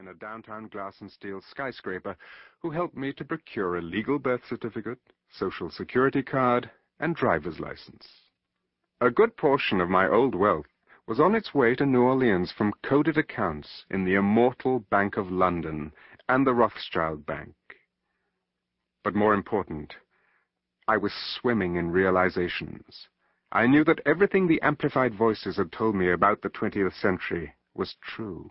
in a downtown glass and steel skyscraper who helped me to procure a legal birth certificate, social security card, and driver's license. A good portion of my old wealth was on its way to New Orleans from coded accounts in the immortal Bank of London and the Rothschild Bank. But more important, I was swimming in realizations. I knew that everything the amplified voices had told me about the 20th century was true.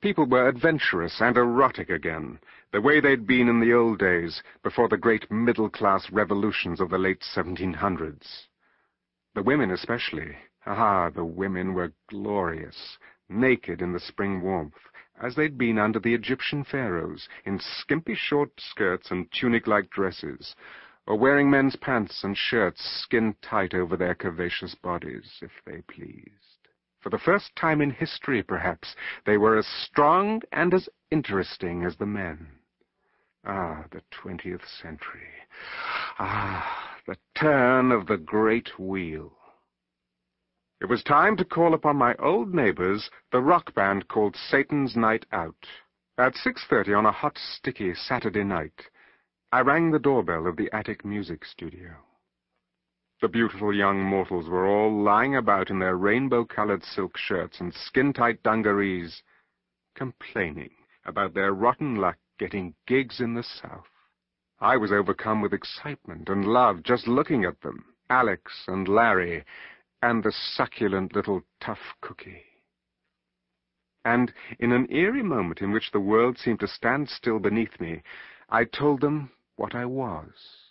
People were adventurous and erotic again, the way they'd been in the old days, before the great middle-class revolutions of the late 1700s. The women especially. Ah, the women were glorious, naked in the spring warmth, as they'd been under the Egyptian pharaohs, in skimpy short skirts and tunic-like dresses, or wearing men's pants and shirts skin-tight over their curvaceous bodies, if they pleased. For the first time in history, perhaps, they were as strong and as interesting as the men. Ah, the twentieth century. Ah, the turn of the great wheel. It was time to call upon my old neighbors, the rock band called Satan's Night Out, at 6.30 on a hot, sticky Saturday night. I rang the doorbell of the attic music studio. The beautiful young mortals were all lying about in their rainbow-colored silk shirts and skin-tight dungarees, complaining about their rotten luck getting gigs in the South. I was overcome with excitement and love just looking at them, Alex and Larry, and the succulent little tough cookie. And in an eerie moment in which the world seemed to stand still beneath me, I told them what I was.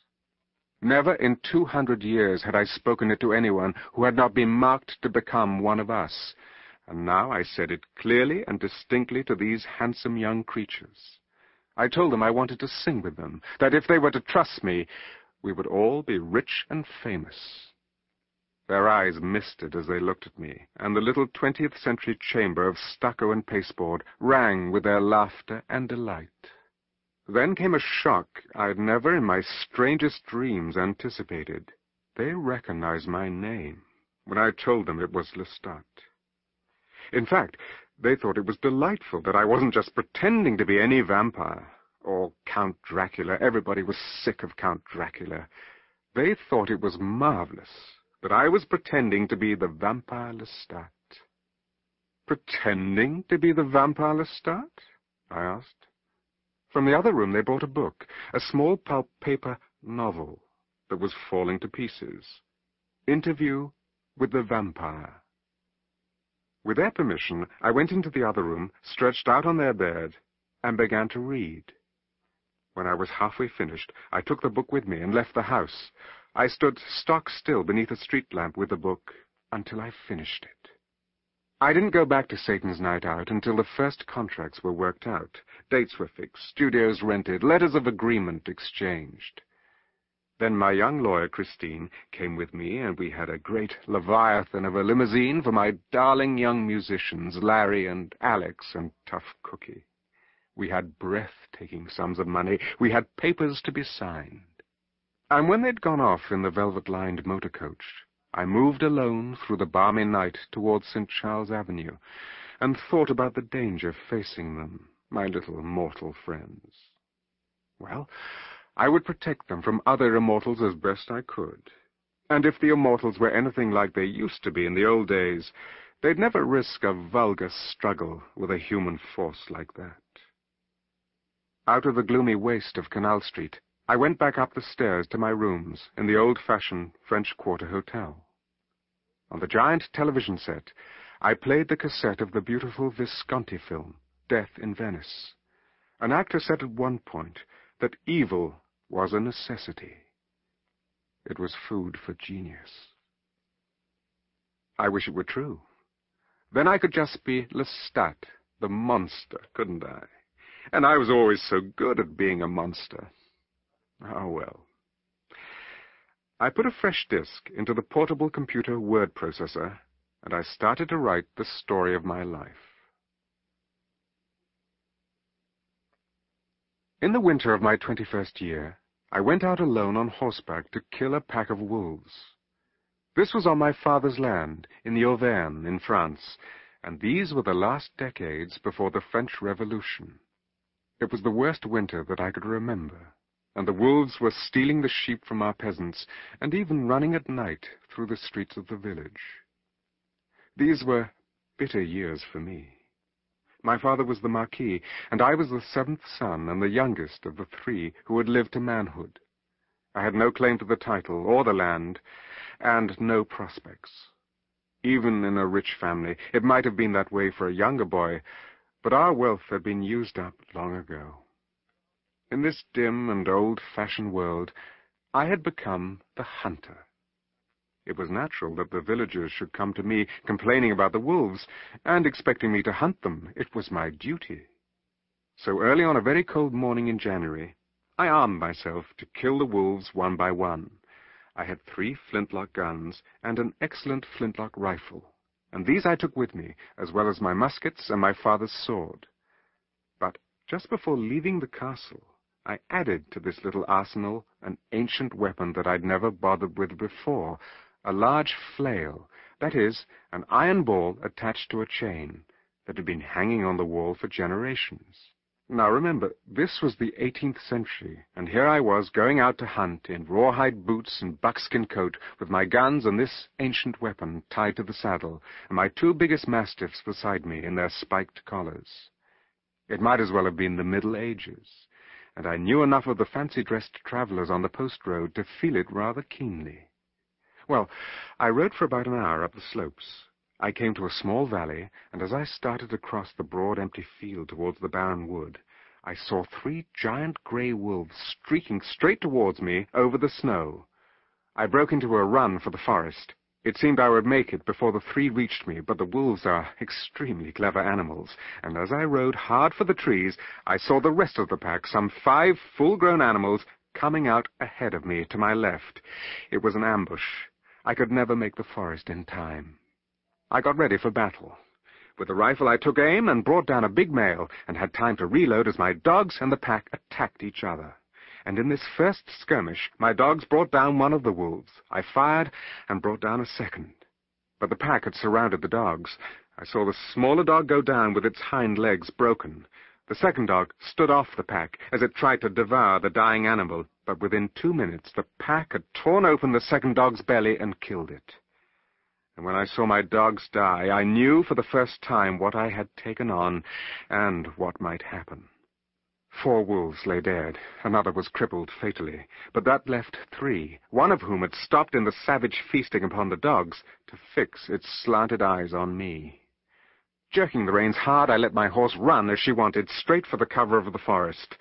Never in two hundred years had I spoken it to anyone who had not been marked to become one of us, and now I said it clearly and distinctly to these handsome young creatures. I told them I wanted to sing with them, that if they were to trust me, we would all be rich and famous. Their eyes misted as they looked at me, and the little twentieth century chamber of stucco and pasteboard rang with their laughter and delight. Then came a shock I'd never in my strangest dreams anticipated. They recognized my name when I told them it was Lestat. In fact, they thought it was delightful that I wasn't just pretending to be any vampire, or Count Dracula. Everybody was sick of Count Dracula. They thought it was marvelous that I was pretending to be the vampire Lestat. Pretending to be the vampire Lestat? I asked. From the other room they brought a book, a small pulp paper novel that was falling to pieces. Interview with the Vampire. With their permission, I went into the other room, stretched out on their bed, and began to read. When I was halfway finished, I took the book with me and left the house. I stood stock still beneath a street lamp with the book until I finished it. I didn't go back to Satan's Night Out until the first contracts were worked out, dates were fixed, studios rented, letters of agreement exchanged. Then my young lawyer, Christine, came with me, and we had a great leviathan of a limousine for my darling young musicians, Larry and Alex and Tough Cookie. We had breathtaking sums of money. We had papers to be signed. And when they'd gone off in the velvet-lined motor coach, I moved alone through the balmy night towards St. Charles Avenue, and thought about the danger facing them, my little mortal friends. Well, I would protect them from other immortals as best I could. And if the immortals were anything like they used to be in the old days, they'd never risk a vulgar struggle with a human force like that. Out of the gloomy waste of Canal Street, I went back up the stairs to my rooms in the old-fashioned French Quarter Hotel. On the giant television set, I played the cassette of the beautiful Visconti film, Death in Venice. An actor said at one point that evil was a necessity. It was food for genius. I wish it were true. Then I could just be Lestat, the monster, couldn't I? And I was always so good at being a monster. Oh, well. I put a fresh disk into the portable computer word processor, and I started to write the story of my life. In the winter of my twenty-first year, I went out alone on horseback to kill a pack of wolves. This was on my father's land, in the Auvergne, in France, and these were the last decades before the French Revolution. It was the worst winter that I could remember, and the wolves were stealing the sheep from our peasants, and even running at night through the streets of the village. These were bitter years for me. My father was the Marquis, and I was the seventh son and the youngest of the three who had lived to manhood. I had no claim to the title or the land, and no prospects. Even in a rich family, it might have been that way for a younger boy, but our wealth had been used up long ago. In this dim and old-fashioned world, I had become the hunter. It was natural that the villagers should come to me complaining about the wolves, and expecting me to hunt them. It was my duty. So early on a very cold morning in January, I armed myself to kill the wolves one by one. I had three flintlock guns and an excellent flintlock rifle, and these I took with me, as well as my muskets and my father's sword. But just before leaving the castle, I added to this little arsenal an ancient weapon that I'd never bothered with before, a large flail, that is, an iron ball attached to a chain, that had been hanging on the wall for generations. Now remember, this was the 18th century, and here I was going out to hunt in rawhide boots and buckskin coat, with my guns and this ancient weapon tied to the saddle, and my two biggest mastiffs beside me in their spiked collars. It might as well have been the Middle Ages, and I knew enough of the fancy-dressed travelers on the post road to feel it rather keenly. Well, I rode for about an hour up the slopes. I came to a small valley, and as I started across the broad empty field towards the barren wood, I saw three giant grey wolves streaking straight towards me over the snow. I broke into a run for the forest. It seemed I would make it before the three reached me, but the wolves are extremely clever animals, and as I rode hard for the trees, I saw the rest of the pack, some five full-grown animals, coming out ahead of me to my left. It was an ambush. I could never make the forest in time. I got ready for battle. With the rifle I took aim and brought down a big male, and had time to reload as my dogs and the pack attacked each other. And in this first skirmish, my dogs brought down one of the wolves. I fired and brought down a second. But the pack had surrounded the dogs. I saw the smaller dog go down with its hind legs broken. The second dog stood off the pack as it tried to devour the dying animal, but within two minutes the pack had torn open the second dog's belly and killed it. And when I saw my dogs die, I knew for the first time what I had taken on and what might happen. Four wolves lay dead, another was crippled fatally, but that left three, one of whom had stopped in the savage feasting upon the dogs to fix its slanted eyes on me. Jerking the reins hard, I let my horse run as she wanted, straight for the cover of the forest.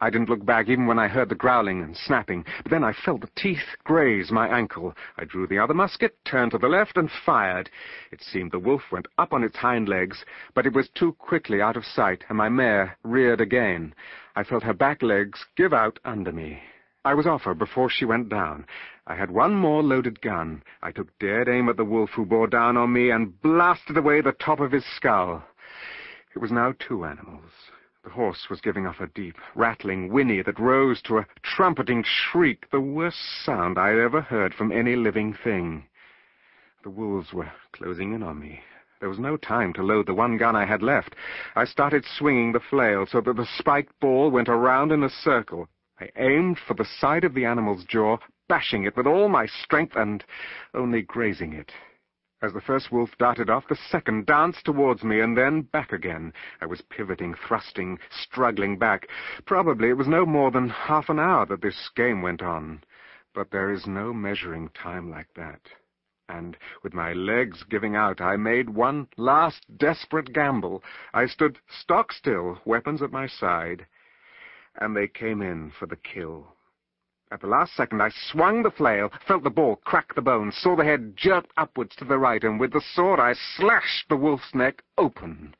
I didn't look back even when I heard the growling and snapping, but then I felt the teeth graze my ankle. I drew the other musket, turned to the left, and fired. It seemed the wolf went up on its hind legs, but it was too quickly out of sight, and my mare reared again. I felt her back legs give out under me. I was off her before she went down. I had one more loaded gun. I took dead aim at the wolf who bore down on me and blasted away the top of his skull. It was now two animals. The horse was giving off a deep, rattling whinny that rose to a trumpeting shriek, the worst sound I ever heard from any living thing. The wolves were closing in on me. There was no time to load the one gun I had left. I started swinging the flail so that the spiked ball went around in a circle. I aimed for the side of the animal's jaw, bashing it with all my strength and only grazing it. As the first wolf darted off, the second danced towards me and then back again. I was pivoting, thrusting, struggling back. Probably it was no more than half an hour that this game went on. But there is no measuring time like that. And with my legs giving out, I made one last desperate gamble. I stood stock still, weapons at my side and they came in for the kill. At the last second, I swung the flail, felt the ball crack the bone, saw the head jerk upwards to the right, and with the sword I slashed the wolf's neck open.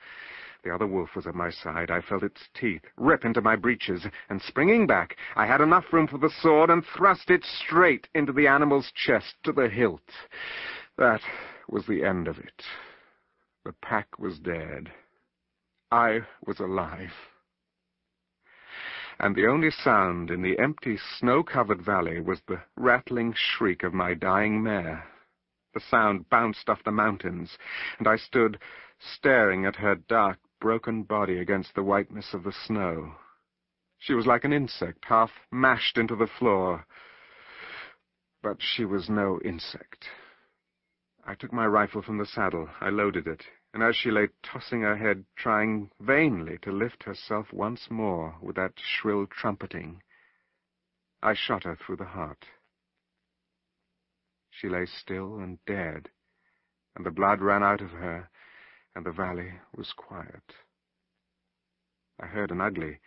The other wolf was at my side. I felt its teeth rip into my breeches, and springing back, I had enough room for the sword and thrust it straight into the animal's chest to the hilt. That was the end of it. The pack was dead. I was alive and the only sound in the empty, snow-covered valley was the rattling shriek of my dying mare. The sound bounced off the mountains, and I stood staring at her dark, broken body against the whiteness of the snow. She was like an insect, half mashed into the floor. But she was no insect. I took my rifle from the saddle. I loaded it, and as she lay tossing her head, trying vainly to lift herself once more with that shrill trumpeting, I shot her through the heart. She lay still and dead, and the blood ran out of her, and the valley was quiet. I heard an ugly,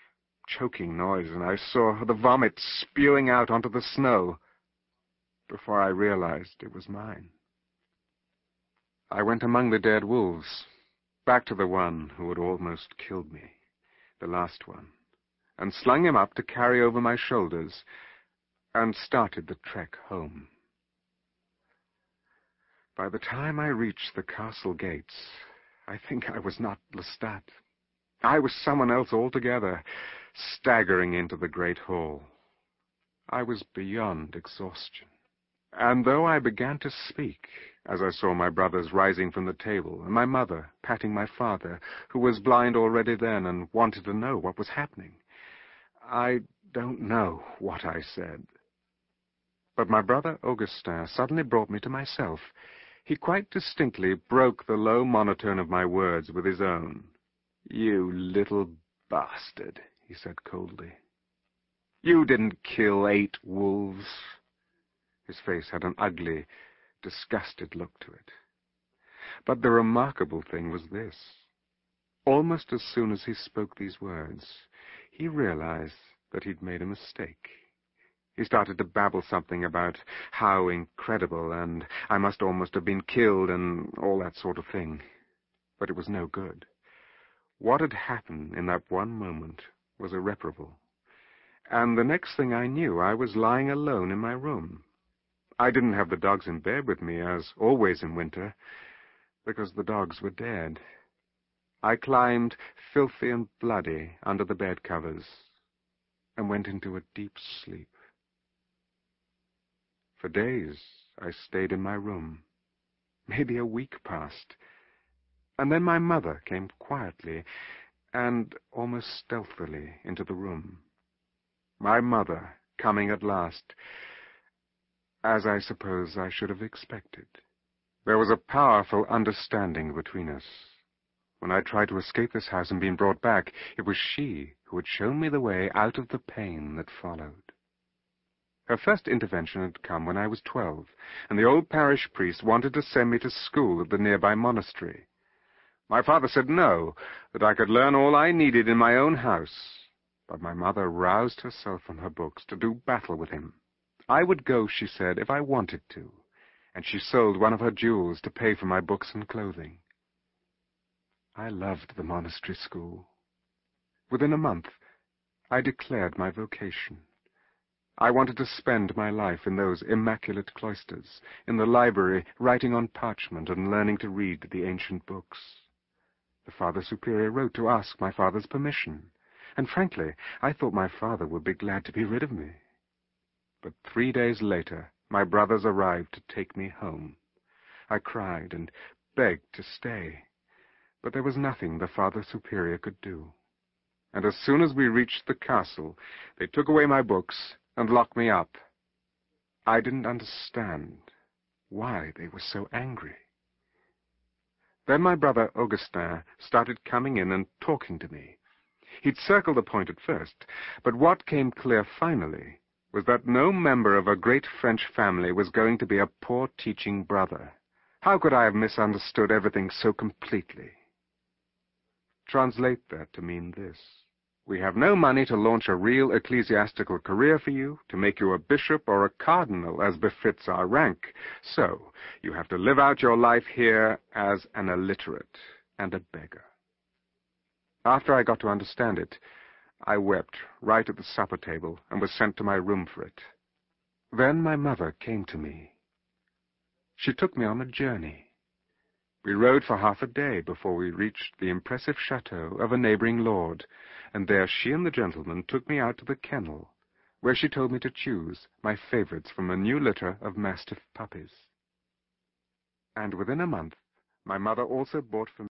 choking noise, and I saw the vomit spewing out onto the snow before I realized it was mine. I went among the dead wolves, back to the one who had almost killed me, the last one, and slung him up to carry over my shoulders, and started the trek home. By the time I reached the castle gates, I think I was not Lestat. I was someone else altogether, staggering into the great hall. I was beyond exhaustion. And though I began to speak, as I saw my brothers rising from the table, and my mother patting my father, who was blind already then and wanted to know what was happening, I don't know what I said. But my brother Augustin suddenly brought me to myself. He quite distinctly broke the low monotone of my words with his own. You little bastard, he said coldly. You didn't kill eight wolves. His face had an ugly, disgusted look to it. But the remarkable thing was this. Almost as soon as he spoke these words, he realized that he'd made a mistake. He started to babble something about how incredible, and I must almost have been killed, and all that sort of thing. But it was no good. What had happened in that one moment was irreparable. And the next thing I knew, I was lying alone in my room. I didn't have the dogs in bed with me, as always in winter, because the dogs were dead. I climbed, filthy and bloody, under the bed covers, and went into a deep sleep. For days I stayed in my room. Maybe a week passed. And then my mother came quietly and almost stealthily into the room. My mother, coming at last, as I suppose I should have expected. There was a powerful understanding between us. When I tried to escape this house and been brought back, it was she who had shown me the way out of the pain that followed. Her first intervention had come when I was twelve, and the old parish priest wanted to send me to school at the nearby monastery. My father said no, that I could learn all I needed in my own house. But my mother roused herself from her books to do battle with him. I would go, she said, if I wanted to, and she sold one of her jewels to pay for my books and clothing. I loved the monastery school. Within a month, I declared my vocation. I wanted to spend my life in those immaculate cloisters, in the library, writing on parchment and learning to read the ancient books. The Father Superior wrote to ask my father's permission, and frankly, I thought my father would be glad to be rid of me. But three days later, my brothers arrived to take me home. I cried and begged to stay, but there was nothing the Father Superior could do. And as soon as we reached the castle, they took away my books and locked me up. I didn't understand why they were so angry. Then my brother Augustin started coming in and talking to me. He'd circled the point at first, but what came clear finally was that no member of a great French family was going to be a poor teaching brother. How could I have misunderstood everything so completely? Translate that to mean this. We have no money to launch a real ecclesiastical career for you, to make you a bishop or a cardinal as befits our rank. So, you have to live out your life here as an illiterate and a beggar. After I got to understand it, I wept right at the supper table and was sent to my room for it. Then my mother came to me. She took me on a journey. We rode for half a day before we reached the impressive chateau of a neighboring lord, and there she and the gentleman took me out to the kennel, where she told me to choose my favorites from a new litter of mastiff puppies. And within a month, my mother also bought for me